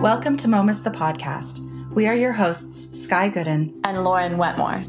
Welcome to Momus the podcast. We are your hosts, Sky Goodden and Lauren Wetmore.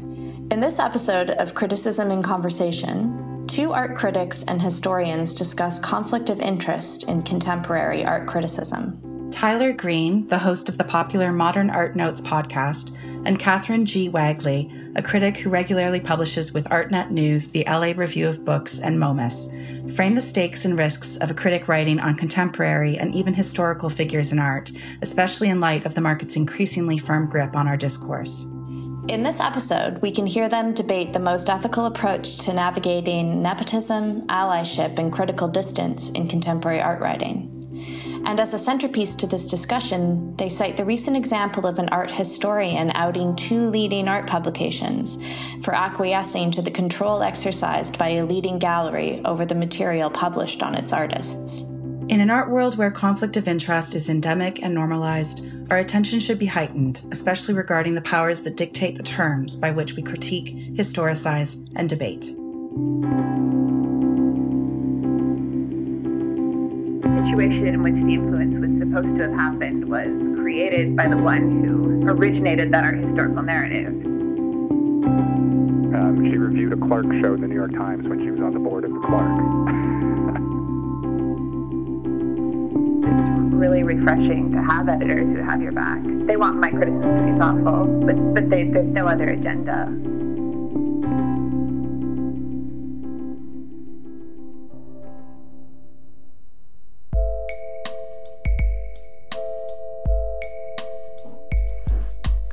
In this episode of Criticism in Conversation, two art critics and historians discuss conflict of interest in contemporary art criticism. Tyler Green, the host of the popular Modern Art Notes podcast, and Catherine G. Wagley, a critic who regularly publishes with ArtNet News, the LA Review of Books, and Momus, frame the stakes and risks of a critic writing on contemporary and even historical figures in art, especially in light of the market's increasingly firm grip on our discourse. In this episode, we can hear them debate the most ethical approach to navigating nepotism, allyship, and critical distance in contemporary art writing. And as a centerpiece to this discussion, they cite the recent example of an art historian outing two leading art publications for acquiescing to the control exercised by a leading gallery over the material published on its artists. In an art world where conflict of interest is endemic and normalized, our attention should be heightened, especially regarding the powers that dictate the terms by which we critique, historicize, and debate. Situation in which the influence was supposed to have happened was created by the one who originated that art historical narrative. Um, she reviewed a Clark show in the New York Times when she was on the board of the Clark. it's really refreshing to have editors who have your back. They want my criticism to be thoughtful, but, but they, there's no other agenda.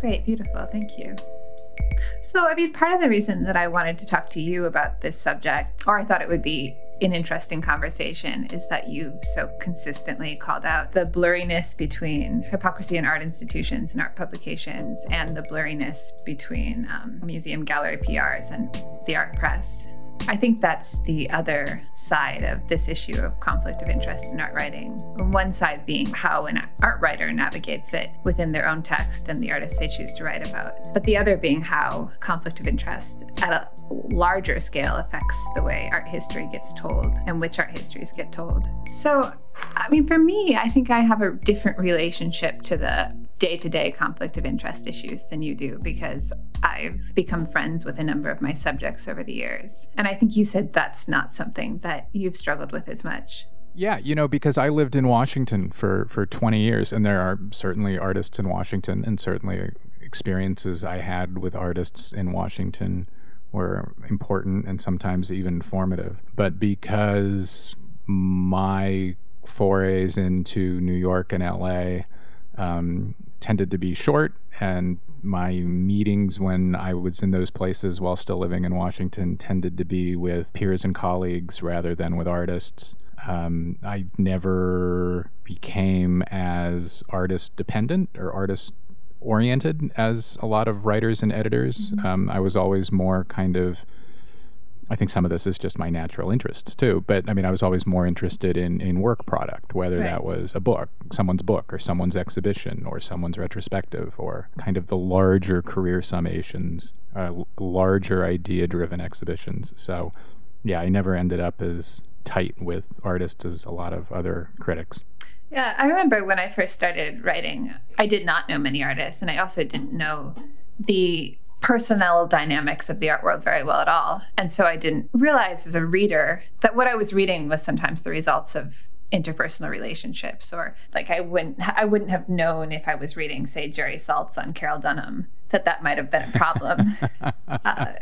Great, beautiful. Thank you. So, I mean, part of the reason that I wanted to talk to you about this subject, or I thought it would be an interesting conversation, is that you've so consistently called out the blurriness between hypocrisy in art institutions and art publications and the blurriness between um, museum gallery PRs and the art press. I think that's the other side of this issue of conflict of interest in art writing. One side being how an art writer navigates it within their own text and the artists they choose to write about, but the other being how conflict of interest at a larger scale affects the way art history gets told and which art histories get told. So, I mean, for me, I think I have a different relationship to the day to day conflict of interest issues than you do because I've become friends with a number of my subjects over the years. And I think you said that's not something that you've struggled with as much. Yeah, you know, because I lived in Washington for, for 20 years, and there are certainly artists in Washington, and certainly experiences I had with artists in Washington were important and sometimes even formative. But because my forays into New York and LA um, tended to be short, and my meetings when I was in those places while still living in Washington tended to be with peers and colleagues rather than with artists. Um, I never became as artist dependent or artist oriented as a lot of writers and editors. Mm-hmm. Um, I was always more kind of I think some of this is just my natural interests too. But I mean, I was always more interested in in work product, whether right. that was a book, someone's book, or someone's exhibition, or someone's retrospective, or kind of the larger career summations, uh, larger idea driven exhibitions. So, yeah, I never ended up as tight with artists as a lot of other critics. Yeah, I remember when I first started writing, I did not know many artists, and I also didn't know the personnel dynamics of the art world very well at all. And so I didn't realize as a reader that what I was reading was sometimes the results of interpersonal relationships or like I wouldn't I wouldn't have known if I was reading say Jerry Saltz on Carroll Dunham that that might have been a problem. uh,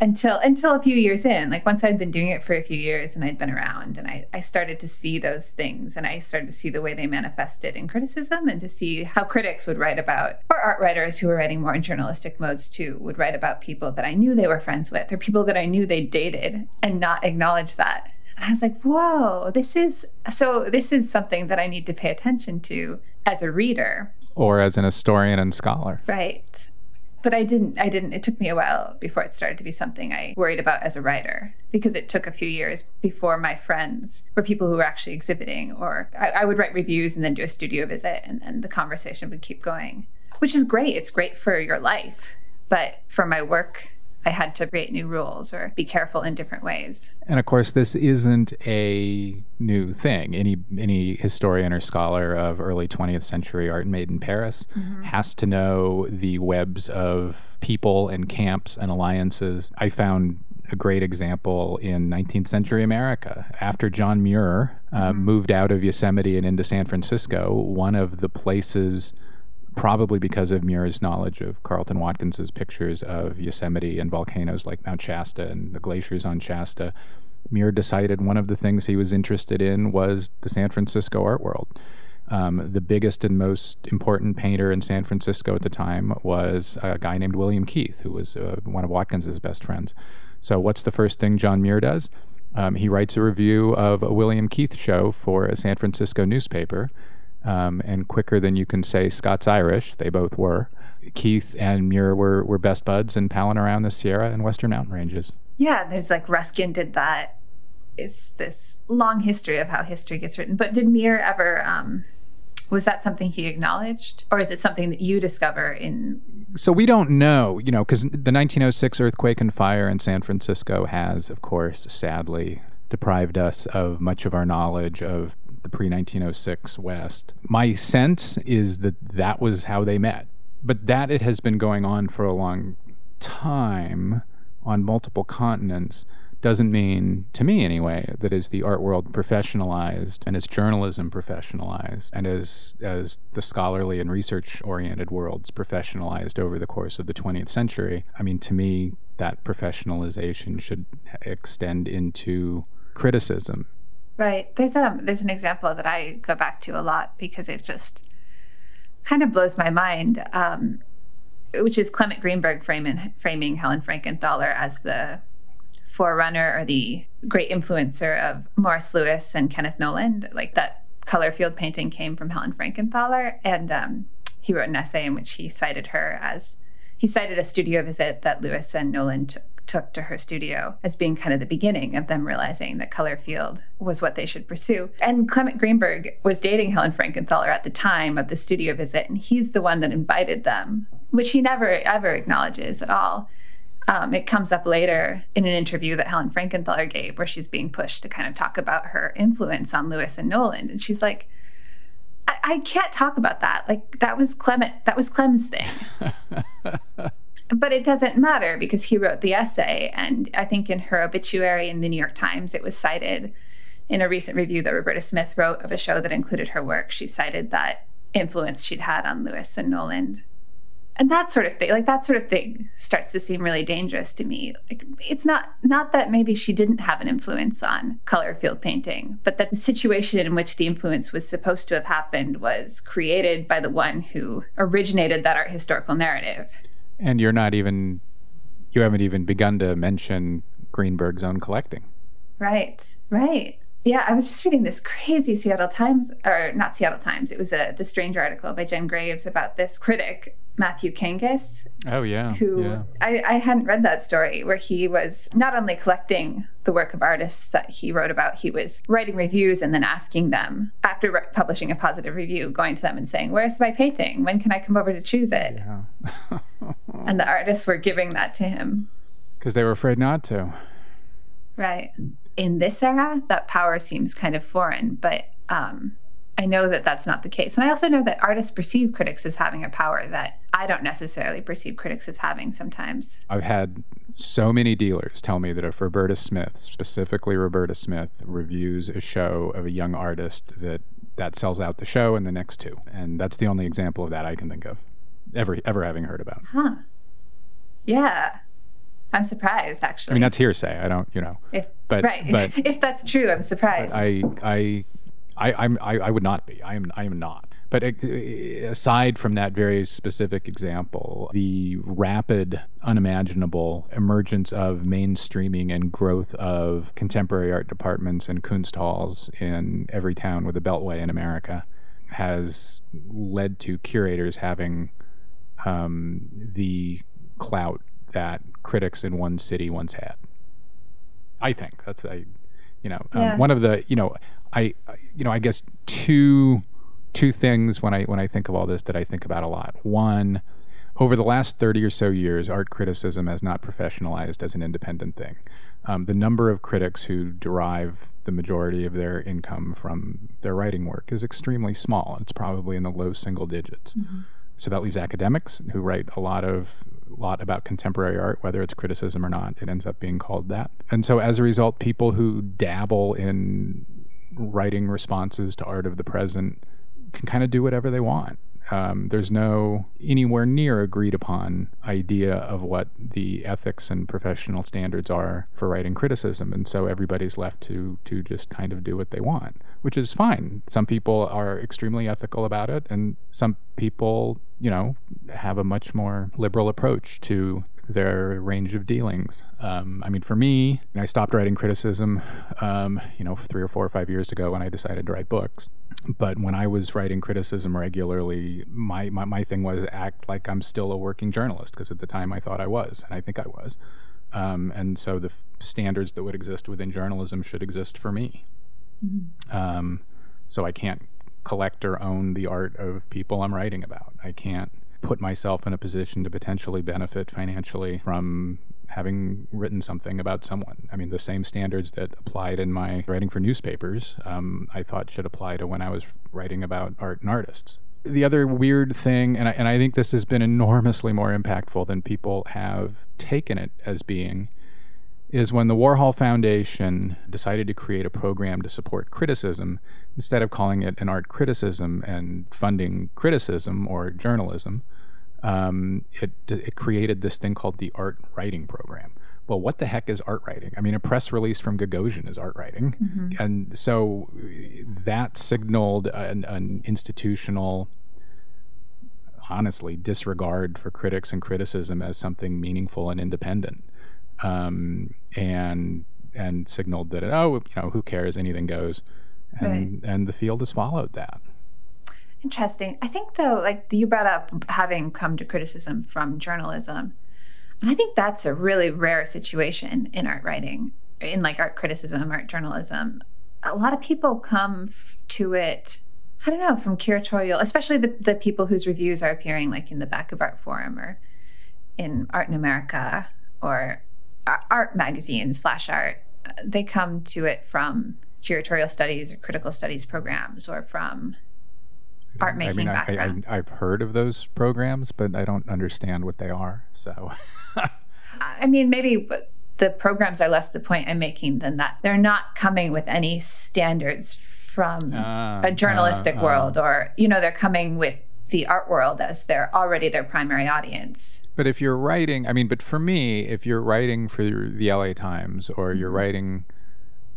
until until a few years in like once i'd been doing it for a few years and i'd been around and I, I started to see those things and i started to see the way they manifested in criticism and to see how critics would write about or art writers who were writing more in journalistic modes too would write about people that i knew they were friends with or people that i knew they dated and not acknowledge that. And i was like whoa this is so this is something that i need to pay attention to as a reader. Or as an historian and scholar. Right but I didn't I didn't it took me a while before it started to be something I worried about as a writer because it took a few years before my friends were people who were actually exhibiting or I, I would write reviews and then do a studio visit and then the conversation would keep going which is great. It's great for your life. But for my work I had to create new rules or be careful in different ways. And of course, this isn't a new thing. Any any historian or scholar of early 20th century art made in Paris mm-hmm. has to know the webs of people and camps and alliances. I found a great example in 19th century America. After John Muir uh, mm-hmm. moved out of Yosemite and into San Francisco, one of the places probably because of Muir's knowledge of Carleton Watkins's pictures of Yosemite and volcanoes like Mount Shasta and the glaciers on Shasta, Muir decided one of the things he was interested in was the San Francisco art world. Um, the biggest and most important painter in San Francisco at the time was a guy named William Keith, who was uh, one of Watkins's best friends. So, what's the first thing John Muir does? Um, he writes a review of a William Keith show for a San Francisco newspaper um, and quicker than you can say Scots Irish. They both were. Keith and Muir were, were best buds and palling around the Sierra and Western Mountain Ranges. Yeah, there's like Ruskin did that. It's this long history of how history gets written. But did Muir ever, um, was that something he acknowledged? Or is it something that you discover in. So we don't know, you know, because the 1906 earthquake and fire in San Francisco has, of course, sadly deprived us of much of our knowledge of the pre 1906 West. My sense is that that was how they met, but that it has been going on for a long time on multiple continents doesn't mean, to me anyway, that as the art world professionalized and as journalism professionalized and as, as the scholarly and research oriented worlds professionalized over the course of the 20th century, I mean, to me, that professionalization should extend into criticism Right. There's um there's an example that I go back to a lot because it just kind of blows my mind. Um, which is Clement Greenberg framing framing Helen Frankenthaler as the forerunner or the great influencer of Morris Louis and Kenneth Noland. Like that color field painting came from Helen Frankenthaler, and um, he wrote an essay in which he cited her as he cited a studio visit that Louis and Noland took to her studio as being kind of the beginning of them realizing that color field was what they should pursue. And Clement Greenberg was dating Helen Frankenthaler at the time of the studio visit, and he's the one that invited them, which he never ever acknowledges at all. Um, it comes up later in an interview that Helen Frankenthaler gave, where she's being pushed to kind of talk about her influence on Louis and Noland, and she's like, I, I can't talk about that. Like that was Clement. That was Clem's thing. but it doesn't matter because he wrote the essay. And I think in her obituary in the New York Times, it was cited in a recent review that Roberta Smith wrote of a show that included her work. She cited that influence she'd had on Louis and Noland. And that sort of thing, like that sort of thing starts to seem really dangerous to me. Like it's not not that maybe she didn't have an influence on color field painting, but that the situation in which the influence was supposed to have happened was created by the one who originated that art historical narrative. And you're not even, you haven't even begun to mention Greenberg's own collecting. Right, right. Yeah, I was just reading this crazy Seattle Times, or not Seattle Times. It was a the Stranger article by Jen Graves about this critic Matthew Kangas. Oh yeah. Who yeah. I, I hadn't read that story where he was not only collecting the work of artists that he wrote about, he was writing reviews and then asking them after re- publishing a positive review, going to them and saying, "Where's my painting? When can I come over to choose it?" Yeah. and the artists were giving that to him because they were afraid not to. Right. In this era, that power seems kind of foreign, but um, I know that that's not the case. And I also know that artists perceive critics as having a power that I don't necessarily perceive critics as having sometimes. I've had so many dealers tell me that if Roberta Smith, specifically Roberta Smith, reviews a show of a young artist, that that sells out the show and the next two. And that's the only example of that I can think of ever ever having heard about. Huh. Yeah. I'm surprised actually. I mean that's hearsay. I don't, you know. If but, right. But, if that's true, I'm surprised. I I I, I'm, I, I would not be. I am, I am not. But uh, aside from that very specific example, the rapid, unimaginable emergence of mainstreaming and growth of contemporary art departments and Kunsthalls in every town with a beltway in America has led to curators having um, the clout that critics in one city once had. I think that's a, you know, um, yeah. one of the, you know, I, you know, I guess two two things when I when I think of all this that I think about a lot. One, over the last 30 or so years, art criticism has not professionalized as an independent thing. Um, the number of critics who derive the majority of their income from their writing work is extremely small. It's probably in the low single digits. Mm-hmm. So that leaves academics who write a lot of lot about contemporary art, whether it's criticism or not. It ends up being called that. And so as a result, people who dabble in writing responses to art of the present can kind of do whatever they want. Um, there's no anywhere near agreed upon idea of what the ethics and professional standards are for writing criticism, and so everybody's left to to just kind of do what they want, which is fine. Some people are extremely ethical about it, and some people, you know, have a much more liberal approach to their range of dealings. Um, I mean, for me, I stopped writing criticism, um, you know, three or four or five years ago when I decided to write books. But when I was writing criticism regularly, my, my, my thing was act like I'm still a working journalist, because at the time I thought I was, and I think I was. Um, and so the f- standards that would exist within journalism should exist for me. Mm-hmm. Um, so I can't collect or own the art of people I'm writing about. I can't put myself in a position to potentially benefit financially from having written something about someone. I mean, the same standards that applied in my writing for newspapers, um, I thought should apply to when I was writing about art and artists. The other weird thing, and I, and I think this has been enormously more impactful than people have taken it as being, is when the Warhol Foundation decided to create a program to support criticism, instead of calling it an art criticism and funding criticism or journalism, um, it, it created this thing called the art writing program. Well, what the heck is art writing? I mean, a press release from Gagosian is art writing. Mm-hmm. And so that signaled an, an institutional honestly disregard for critics and criticism as something meaningful and independent um, and and signaled that oh you know who cares? Anything goes. And right. and the field has followed that. Interesting. I think though like you brought up having come to criticism from journalism. And i think that's a really rare situation in art writing in like art criticism art journalism. A lot of people come to it i don't know from curatorial especially the, the people whose reviews are appearing like in the back of Artforum or in art in america or art magazines, flash art, they come to it from curatorial studies or critical studies programs or from art making I mean, backgrounds. I, have heard of those programs, but I don't understand what they are. So, I mean, maybe the programs are less the point I'm making than that. They're not coming with any standards from uh, a journalistic uh, uh. world, or you know, they're coming with the art world as their already their primary audience. But if you're writing, I mean, but for me, if you're writing for the LA Times or you're mm-hmm. writing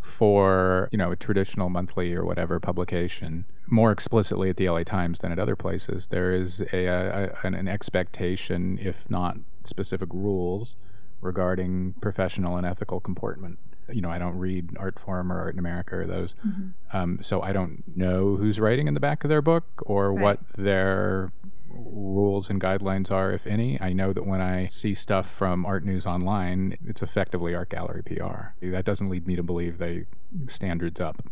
for, you know, a traditional monthly or whatever publication, more explicitly at the LA Times than at other places, there is a, a, a an expectation, if not specific rules, regarding professional and ethical comportment you know, I don't read Art Artforum or Art in America or those. Mm-hmm. Um, so I don't know who's writing in the back of their book or right. what their rules and guidelines are, if any. I know that when I see stuff from Art News Online, it's effectively Art Gallery PR. That doesn't lead me to believe they standards up.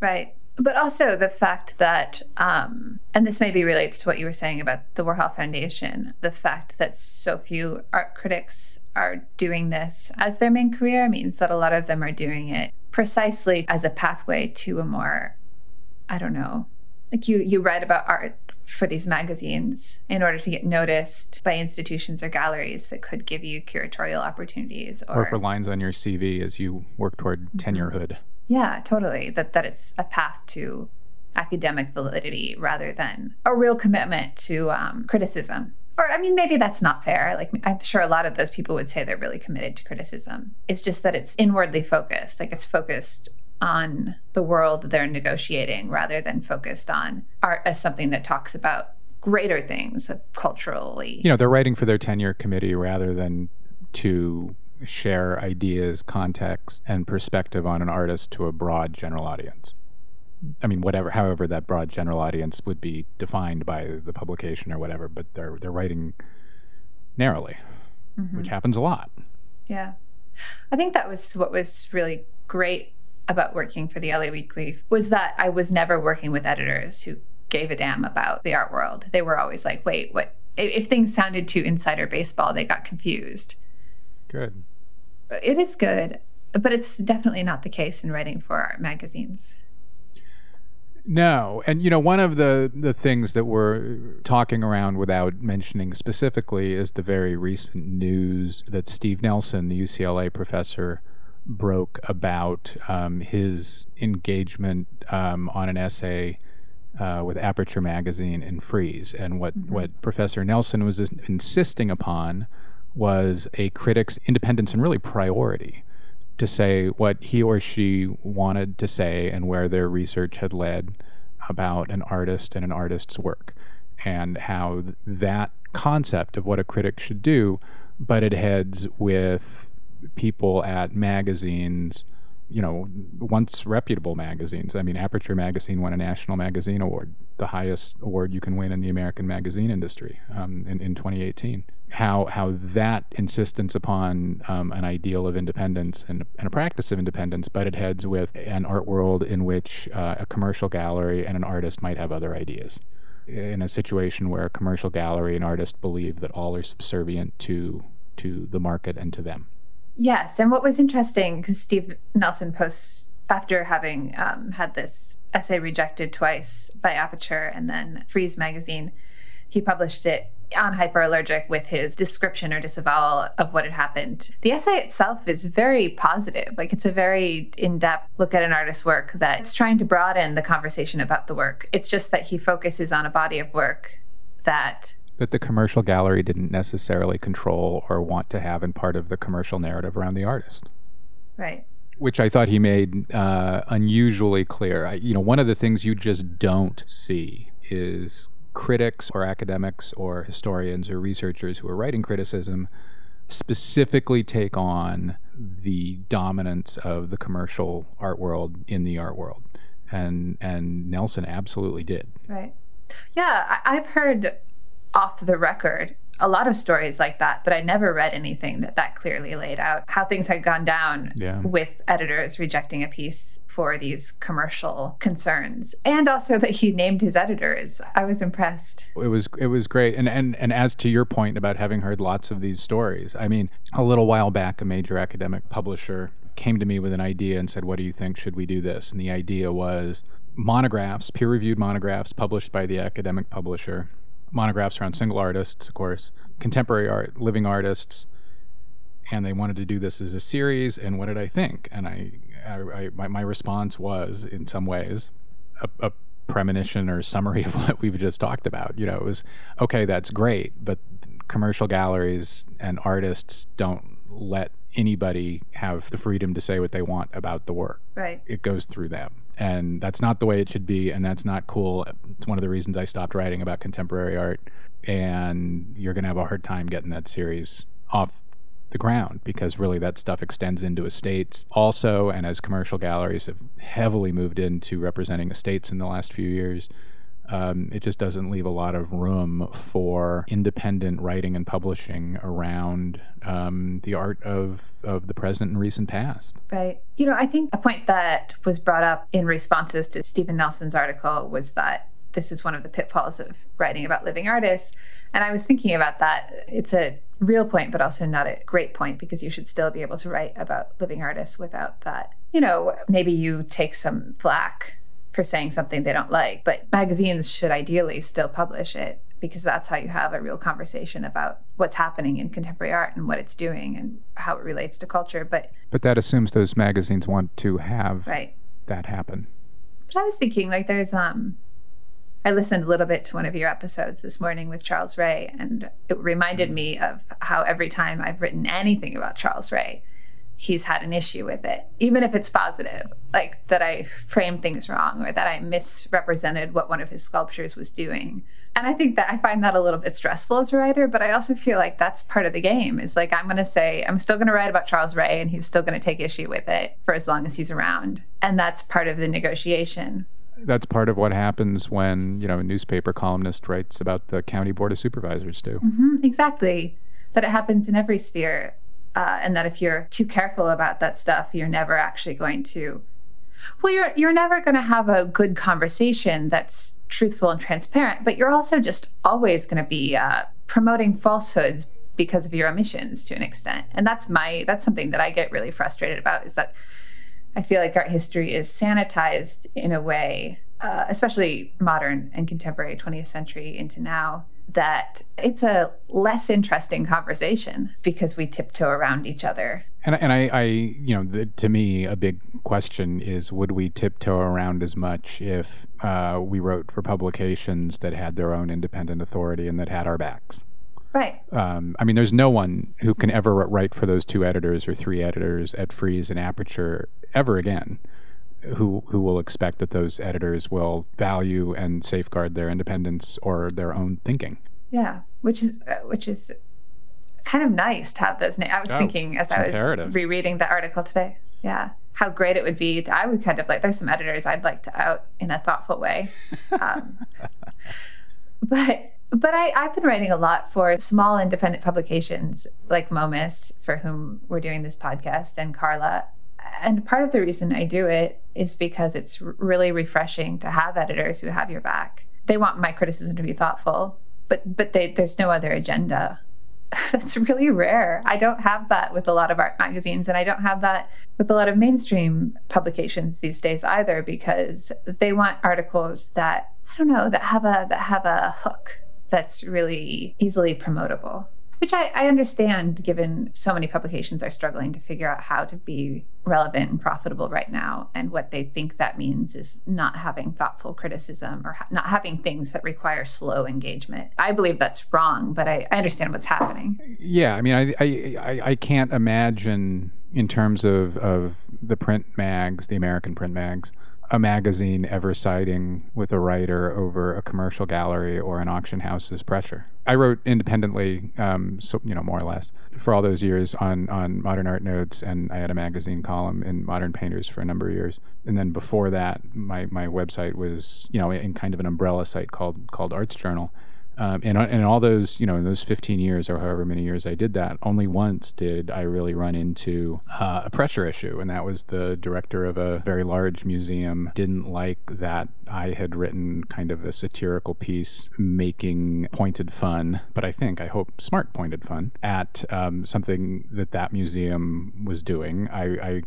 Right but also the fact that, um, and this maybe relates to what you were saying about the Warhol Foundation, the fact that so few art critics are doing this as their main career means that a lot of them are doing it precisely as a pathway to a more, I don't know, like you you write about art for these magazines in order to get noticed by institutions or galleries that could give you curatorial opportunities or, or for lines on your CV as you work toward mm-hmm. tenurehood. Yeah, totally. That that it's a path to academic validity rather than a real commitment to um, criticism. Or I mean, maybe that's not fair. Like I'm sure a lot of those people would say they're really committed to criticism. It's just that it's inwardly focused. Like it's focused on the world they're negotiating rather than focused on art as something that talks about greater things culturally. You know, they're writing for their tenure committee rather than to share ideas, context, and perspective on an artist to a broad general audience. I mean, whatever, however, that broad general audience would be defined by the publication or whatever, but they're they're writing narrowly, mm-hmm. which happens a lot. Yeah, I think that was what was really great about working for the LA Weekly was that I was never working with editors who gave a damn about the art world. They were always like, "Wait, what if things sounded too insider baseball, they got confused. Good. It is good, but it's definitely not the case in writing for magazines. No, and you know one of the the things that we're talking around without mentioning specifically is the very recent news that Steve Nelson, the UCLA professor, broke about um, his engagement um, on an essay uh, with Aperture magazine and Frieze, and what mm-hmm. what Professor Nelson was insisting upon was a critic's independence and really priority to say what he or she wanted to say and where their research had led about an artist and an artist's work, and how that concept of what a critic should do butted heads with people at magazines you know, once reputable magazines. I mean, Aperture magazine won a National Magazine Award, the highest award you can win in the American magazine industry um, in, in 2018. How how that insistence upon um, an ideal of independence and, and, a practice of independence butted heads with an art world in which uh, a commercial gallery and an artist might have other ideas. In a situation where a commercial gallery and artist believe that all are subservient to to the market and to them. Yes. And what was interesting, because Steve Nelson posts after having um, had this essay rejected twice by Aperture and then Frieze magazine, he published it on hyperallergic with his description or disavowal of what had happened. The essay itself is very positive. Like it's a very in-depth look at an artist's work that it's trying to broaden the conversation about the work. It's just that he focuses on a body of work that that the commercial gallery didn't necessarily control or want to have in part of the commercial narrative around the artist. Right. Which I thought he made uh, unusually clear. I, you know, one of the things you just don't see is critics or academics or historians or researchers who are writing criticism specifically take on the dominance of the commercial art world in the art world. And and Nelson absolutely did. Right. Yeah, I've heard off the record a lot of stories like that, but I never read anything that that clearly laid out how things had gone down yeah. with editors rejecting a piece for these commercial concerns, and also that he named his editors. I was impressed. It was it was great, and and and as to your point about having heard lots of these stories, I mean, a little while back, a major academic publisher came to me with an idea and said, "What do you think? Should we do this?" And the idea was monographs, peer-reviewed monographs published by the academic publisher monographs around single artists, of course, contemporary art, living artists, and they wanted to do this as a series. And what did I think? And I, I, I my, my, response was, in some ways, a, a premonition or summary of what we've just talked about. You know, it was okay, that's great, but commercial galleries and artists don't let anybody have the freedom to say what they want about the work. Right. It goes through them and that's not the way it should be and that's not cool. It's one of the reasons i stopped writing about contemporary art and you're going to have a hard time getting that series off the ground because really that stuff extends into estates. Also and as commercial galleries have heavily moved into representing estates in the last few years um, it just doesn't leave a lot of room for independent writing and publishing around um, the art of, of the present and recent past. Right. You know, I think a point that was brought up in responses to Stephen Nelson's article was that this is one of the pitfalls of writing about living artists. And I was thinking about that. It's a real point, but also not a great point because you should still be able to write about living artists without that. You know, maybe you take some flack for saying something they don't like. But magazines should ideally still publish it because that's how you have a real conversation about what's happening in contemporary art and what it's doing and how it relates to culture. But but that assumes those magazines want to have right. that happen. But I was thinking like there's um I listened a little bit to one of your episodes this morning with Charles Ray, and it reminded me of how every time I've written anything about Charles Ray, he's had an issue with it, even if it's positive, like that I framed things wrong or that I misrepresented what one of his sculptures was doing. And I think that I find that a little bit stressful as a writer, but I also feel like that's part of the game is like, I'm going to say, I'm still going to write about Charles Ray and he's still going to take issue with it for as long as he's around. And that's part of the negotiation. That's part of what happens when, you know, a newspaper columnist writes about the county board of supervisors, too. Mm-hmm, exactly. That it happens in every sphere uh, and that if you're too careful about that stuff, you're never actually going to. Well, you're you're never going to have a good conversation that's truthful and transparent, but you're also just always going to be uh, promoting falsehoods because of your omissions to an extent. And that's my that's something that I get really frustrated about is that I feel like art history is sanitized in a way, uh, especially modern and contemporary 20th century into now, that it's a less interesting conversation because we tiptoe around each other. And, and I, I you know, the, to me, a big question is would we tiptoe around as much if uh, we wrote for publications that had their own independent authority and that had our backs? Right. Um, I mean, there's no one who can ever write for those two editors or three editors at Frieze and Aperture ever again who who will expect that those editors will value and safeguard their independence or their own thinking. Yeah, which is uh, which is kind of nice to have those names. I was Oh, thinking as I was imperative. rereading the article today. Yeah, how great it would be. I would kind of like. There's some editors I'd like to out in a thoughtful way, um, but. But I, I've been writing a lot for small independent publications like Momus, for whom we're doing this podcast, and Carla. And part of the reason I do it is because it's really refreshing to have editors who have your back. They want my criticism to be thoughtful, but but they, there's no other agenda. That's really rare. I don't have that with a lot of art magazines, and I don't have that with a lot of mainstream publications these days either, because they want articles that I don't know that have a that have a hook that's really easily promotable. Which I, I understand given so many publications are struggling to figure out how to be relevant and profitable right now. And what they think that means is not having thoughtful criticism or ha- not having things that require slow engagement. I believe that's wrong, but I, I understand what's happening. Yeah, I mean, I, I, I, I can't imagine in terms of, of the print mags, the American print mags, a magazine ever siding with a writer over a commercial gallery or an auction house's pressure. I wrote independently, um, so you know, more or less, for all those years on on Modern Art Notes, and I had a magazine column in Modern Painters for a number of years. And then before that, my, my website was, you know, in kind of an umbrella site called called Arts Journal. Um, and and all those, you know, in those 15 years or however many years I did that, only once did I really run into uh, a pressure issue, and that was the director of a very large museum didn't like that I had written kind of a satirical piece making pointed fun, but I think I hope smart pointed fun at um, something that that museum was doing. I. I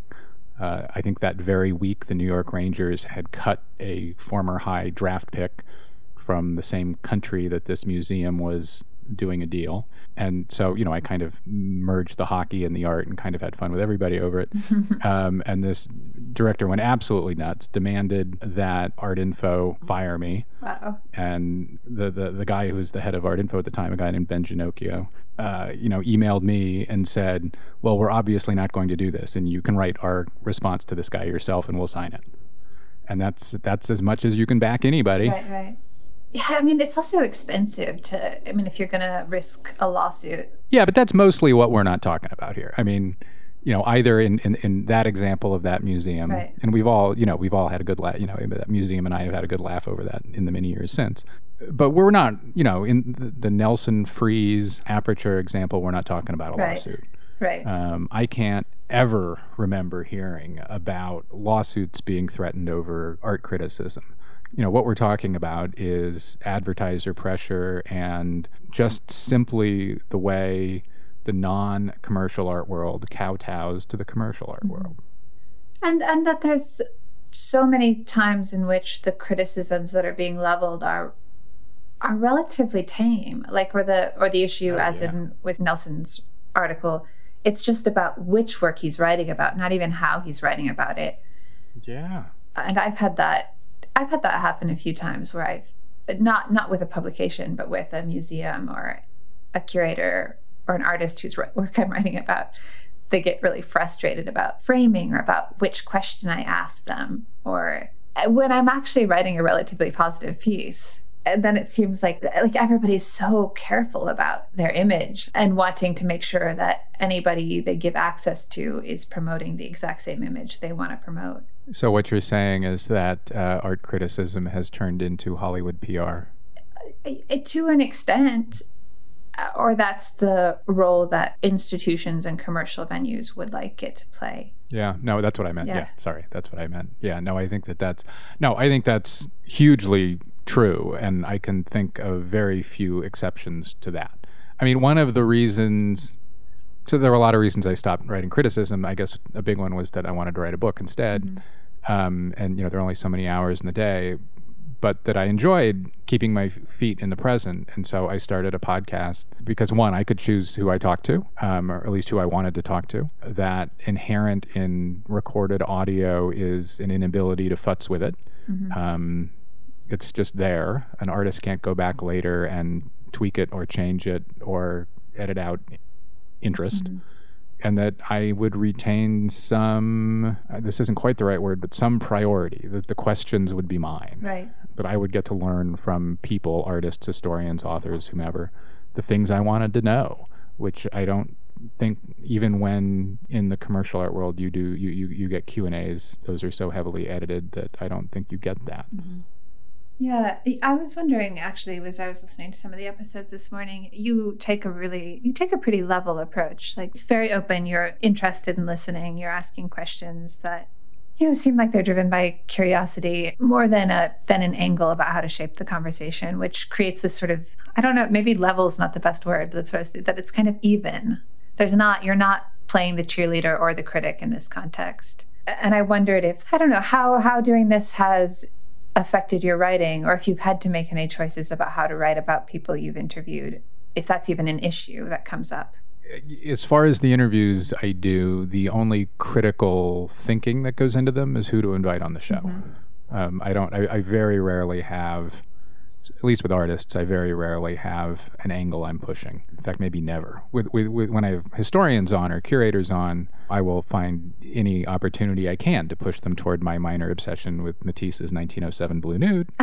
uh, I think that very week, the New York Rangers had cut a former high draft pick from the same country that this museum was doing a deal. And so, you know, I kind of merged the hockey and the art and kind of had fun with everybody over it. um, and this director went absolutely nuts, demanded that Art Info fire me. Wow. And the, the, the guy who was the head of Art Info at the time, a guy named Ben Genocchio, uh, you know, emailed me and said, well, we're obviously not going to do this. And you can write our response to this guy yourself and we'll sign it. And that's that's as much as you can back anybody. Right, right. Yeah, I mean, it's also expensive to, I mean, if you're going to risk a lawsuit. Yeah, but that's mostly what we're not talking about here. I mean, you know, either in, in, in that example of that museum, Right. and we've all, you know, we've all had a good laugh, you know, that museum and I have had a good laugh over that in the many years since. But we're not, you know, in the, the Nelson Frieze aperture example, we're not talking about a Right. lawsuit. Right. Um, I can't ever remember hearing about lawsuits being threatened over art criticism. You know, what we're talking about is advertiser pressure and just simply the way the non commercial art world kowtows to the commercial art mm-hmm. world. and and that there's so many times in which the criticisms that are being leveled are are relatively tame like or the or the issue Oh, as yeah. in with nelson's article it's just about which work he's writing about not even how he's writing about it Yeah. and i've had that i've had that happen a few times where i've not not with a publication but with a museum or a curator or an artist whose work i'm writing about. They get really frustrated about framing or about which question i ask them or uh, when i'm actually writing a relatively positive piece and then it seems like like everybody's so careful about their image and wanting to make sure that anybody they give access to is promoting the exact same image they want to promote So, what you're saying is that uh, art criticism has turned into Hollywood PR. it, to an extent uh, or that's the role that institutions and commercial venues would like it to play Yeah, no, that's what I meant. Yeah. Yeah. sorry, that's what I meant. Yeah, no, I think that that's no, I think that's hugely true, and I can think of very few exceptions to that. I mean, one of the reasons. So there were a lot of reasons I stopped writing criticism. I guess a big one was that I wanted to write a book instead. Mm-hmm. Um, and you know, there are only so many hours in the day but that I enjoyed keeping my feet in the present. And so I started a podcast because one, I could choose who I talked to, um, or at least who I wanted to talk to. That inherent in recorded audio is an inability to futz with it. Um, it's just there. An artist can't go back later and tweak it or change it or edit out interest. And that I would retain some, uh, this isn't quite the right word, but some priority, that the questions would be mine Right. that I would get to learn from people, artists, historians, authors, whomever, the things I wanted to know, which I don't think even when in the commercial art world you do you you, you get Q and A's, those are so heavily edited that I don't think you get that. Yeah, I was wondering actually, as I was listening to some of the episodes this morning, you take a really, you take a pretty level approach. Like it's very open. You're interested in listening. You're asking questions that, you know, seem like they're driven by curiosity more than a than an angle about how to shape the conversation, which creates this sort of, I don't know, maybe level is not the best word, but that's I was, that it's kind of even. There's not, you're not playing the cheerleader or the critic in this context. And I wondered if, I don't know, how how doing this has affected your writing or if you've had to make any choices about how to write about people you've interviewed if that's even an issue that comes up As far as the interviews I do, the only critical thinking that goes into them is who to invite on the show. Um, I don't. I, I very rarely have, at least with artists, I very rarely have an angle I'm pushing. In fact, maybe never. With, with, with when I have historians on or curators on, I will find any opportunity I can to push them toward my minor obsession with Matisse's 1907 Blue Nude,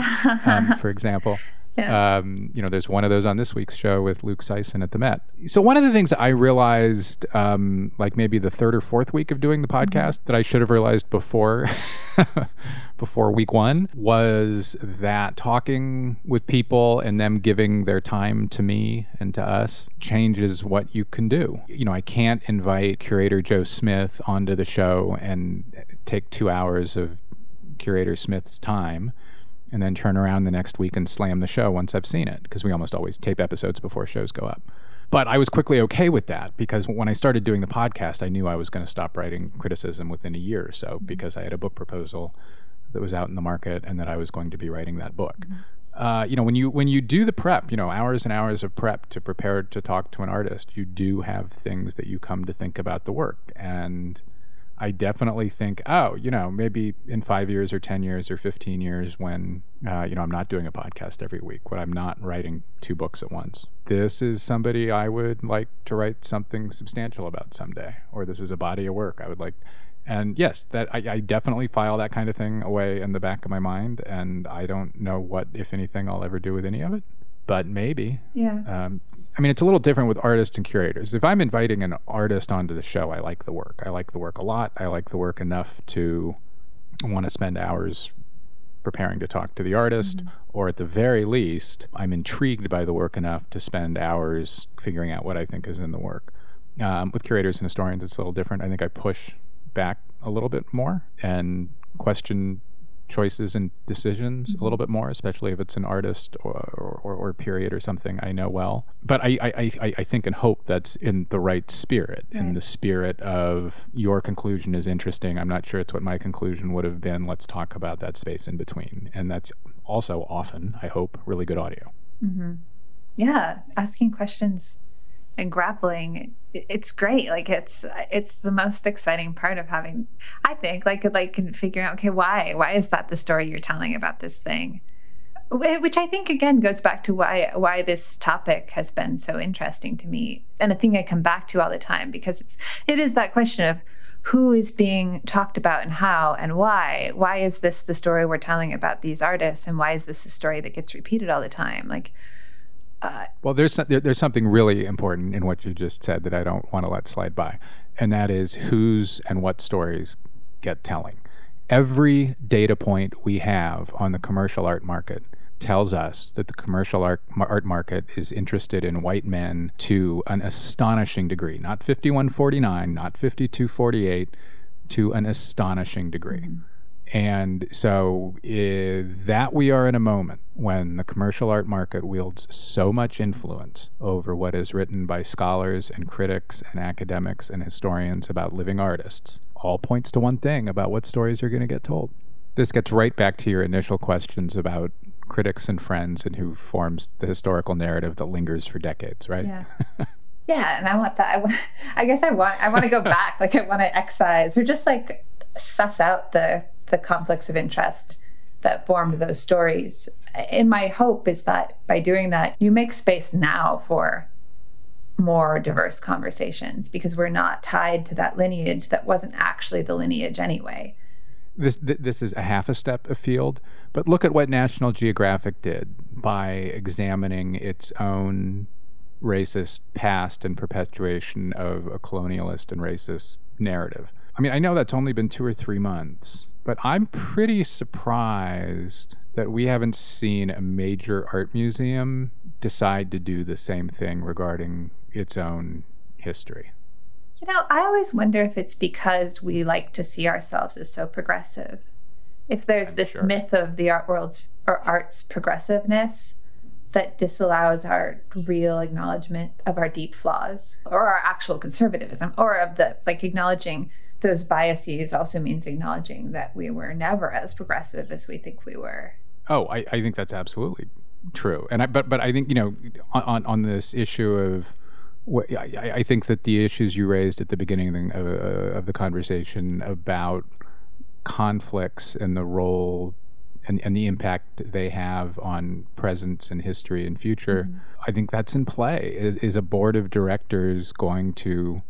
um, for example. Um, you know, there's one of those on this week's show with Luke Syson at the Met. So one of the things I realized, um, like maybe the third or fourth week of doing the podcast, that I should have realized before, before week one, was that talking with people and them giving their time to me and to us changes what you can do. You know, I can't invite curator Joe Smith onto the show and take two hours of curator Smith's time and then turn around the next week and slam the show once I've seen it because we almost always tape episodes before shows go up. But I was quickly okay with that because when I started doing the podcast, I knew I was going to stop writing criticism within a year or so because I had a book proposal that was out in the market and that I was going to be writing that book. Uh, you know, when you when you do the prep, you know, hours and hours of prep to prepare to talk to an artist, you do have things that you come to think about the work and I definitely think, oh, you know, maybe in five years or 10 years or 15 years when, uh, you know, I'm not doing a podcast every week, when I'm not writing two books at once. This is somebody I would like to write something substantial about someday, or this is a body of work I would like. And yes, that I, I definitely file that kind of thing away in the back of my mind, and I don't know what, if anything, I'll ever do with any of it, but maybe. yeah Um, I mean, it's a little different with artists and curators. If I'm inviting an artist onto the show, I like the work. I like the work a lot. I like the work enough to want to spend hours preparing to talk to the artist, or at the very least, I'm intrigued by the work enough to spend hours figuring out what I think is in the work. Um, with curators and historians, it's a little different. I think I push back a little bit more and question choices and decisions a little mm-hmm. bit more, especially if it's an artist or, or, or period or something I know well. But I, I, I, I think and hope that's in the right spirit, in the spirit of your conclusion is interesting. I'm not sure it's what my conclusion would have been. Let's talk about that space in between. And that's also often, I hope, really good audio. Mm-hmm. yeah asking questions and grappling it's great. Like it's it's the most exciting part of having i think like like figuring out okay why why is that the story you're telling about this thing? Which i think again goes back to why why this topic has been so interesting to me and a thing i come back to all the time because it's it is that question of who is being talked about and how and why. Why is this the story we're telling about these artists and why is this a story that gets repeated all the time? Like Uh, well, there's there, there's something really important in what you just said that I don't want to let slide by, and that is whose and what stories get telling. Every data point we have on the commercial art market tells us that the commercial art, art market is interested in white men to an astonishing degree, not 5149, not 5248, to an astonishing degree. Mm-hmm. And so uh, that we are in a moment when the commercial art market wields so much influence over what is written by scholars and critics and academics and historians about living artists, all points to one thing about what stories are going to get told. This gets right back to your initial questions about critics and friends and who forms the historical narrative that lingers for decades, right? Yeah. yeah, and I want that. I, I guess I want. I want to go back. Like I want to excise or just like suss out the the conflicts of interest that formed those stories. And my hope is that by doing that, you make space now for more diverse conversations because we're not tied to that lineage that wasn't actually the lineage anyway. This this is a half a step afield, but look at what National Geographic did by examining its own racist past and perpetuation of a colonialist and racist narrative. I mean, I know that's only been 2 or 3 months, but I'm pretty surprised that we haven't seen a major art museum decide to do the same thing regarding its own history. You know, I always wonder if it's because we like to see ourselves as so progressive. If there's I'm this sure. myth of the art world's or art's progressiveness that disallows our real acknowledgement of our deep flaws or our actual conservatism or of the like acknowledging those biases also means acknowledging that we were never as progressive as we think we were. Oh, I, I think that's absolutely true. And I, but but I think you know on on this issue of what I, I think that the issues you raised at the beginning of the, uh, of the conversation about conflicts and the role and, and the impact they have on presence and history and future, mm-hmm. I think that's in play. Is a board of directors going to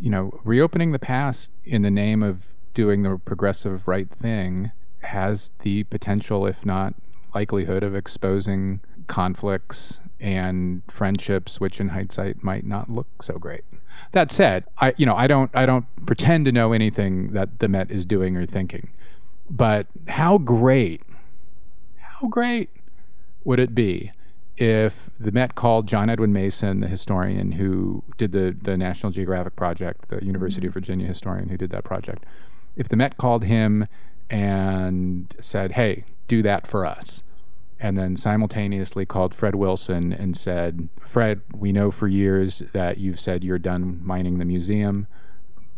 you know, reopening the past in the name of doing the progressive right thing has the potential, if not likelihood, of exposing conflicts and friendships, which in hindsight might not look so great. That said, I you know I don't I don't pretend to know anything that the Met is doing or thinking, but how great, how great would it be if the Met called John Edwin Mason, the historian who did the, the National Geographic Project, the University mm-hmm. of Virginia historian who did that project, if the Met called him and said, hey, do that for us, and then simultaneously called Fred Wilson and said, Fred, we know for years that you've said you're done mining the museum,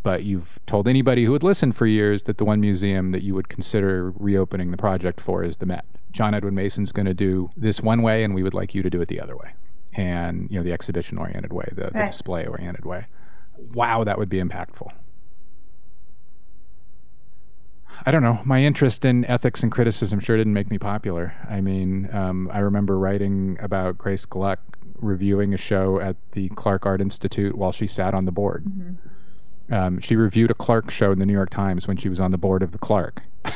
but you've told anybody who would listen for years that the one museum that you would consider reopening the project for is the Met. John Edwin Mason's going to do this one way, and we would like you to do it the other way. And, you know, the exhibition oriented way, the, the display oriented way. Wow, that would be impactful. I don't know. My interest in ethics and criticism sure didn't make me popular. I mean, um, I remember writing about Grace Gluck reviewing a show at the Clark Art Institute while she sat on the board. Mm-hmm. Um, she reviewed a Clark show in the New York Times when she was on the board of the Clark.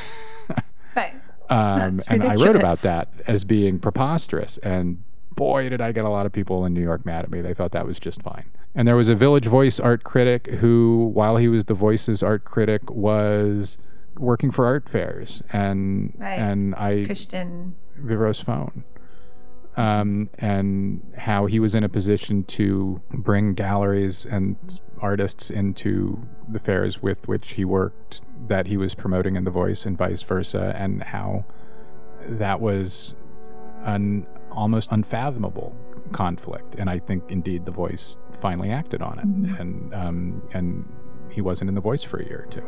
Um, and I wrote about that as being preposterous. And boy, did I get a lot of people in New York mad at me. They thought that was just fine. And there was a Village Voice art critic who, while he was the Voice's art critic, was working for art fairs. And right. and I pushed in Vivros phone. Um, and how he was in a position to bring galleries and artists into the fairs with which he worked that he was promoting in The Voice and vice versa, and how that was an almost unfathomable conflict. And I think indeed The Voice finally acted on it, mm-hmm. and um, and he wasn't in The Voice for a year or two.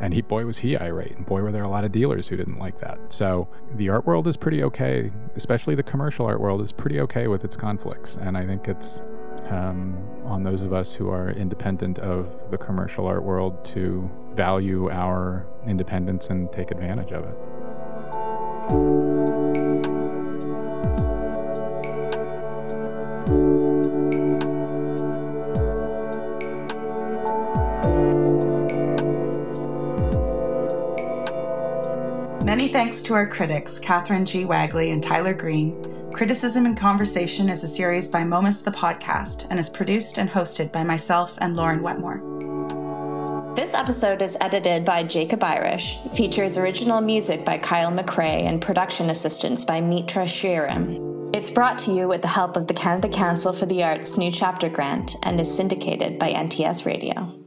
And he, boy, was he irate, and boy, were there a lot of dealers who didn't like that. So the art world is pretty okay, especially the commercial art world is pretty okay with its conflicts, and I think it's um, on those of us who are independent of the commercial art world to value our independence and take advantage of it. Many thanks to our critics, Catherine G. Wagley and Tyler Green Criticism and Conversation is a series by Momus the Podcast and is produced and hosted by myself and Lauren Wetmore. This episode is edited by Jacob Irish, features original music by Kyle McCrea, and production assistance by Mitra Shreeram. It's brought to you with the help of the Canada Council for the Arts New Chapter Grant and is syndicated by NTS Radio.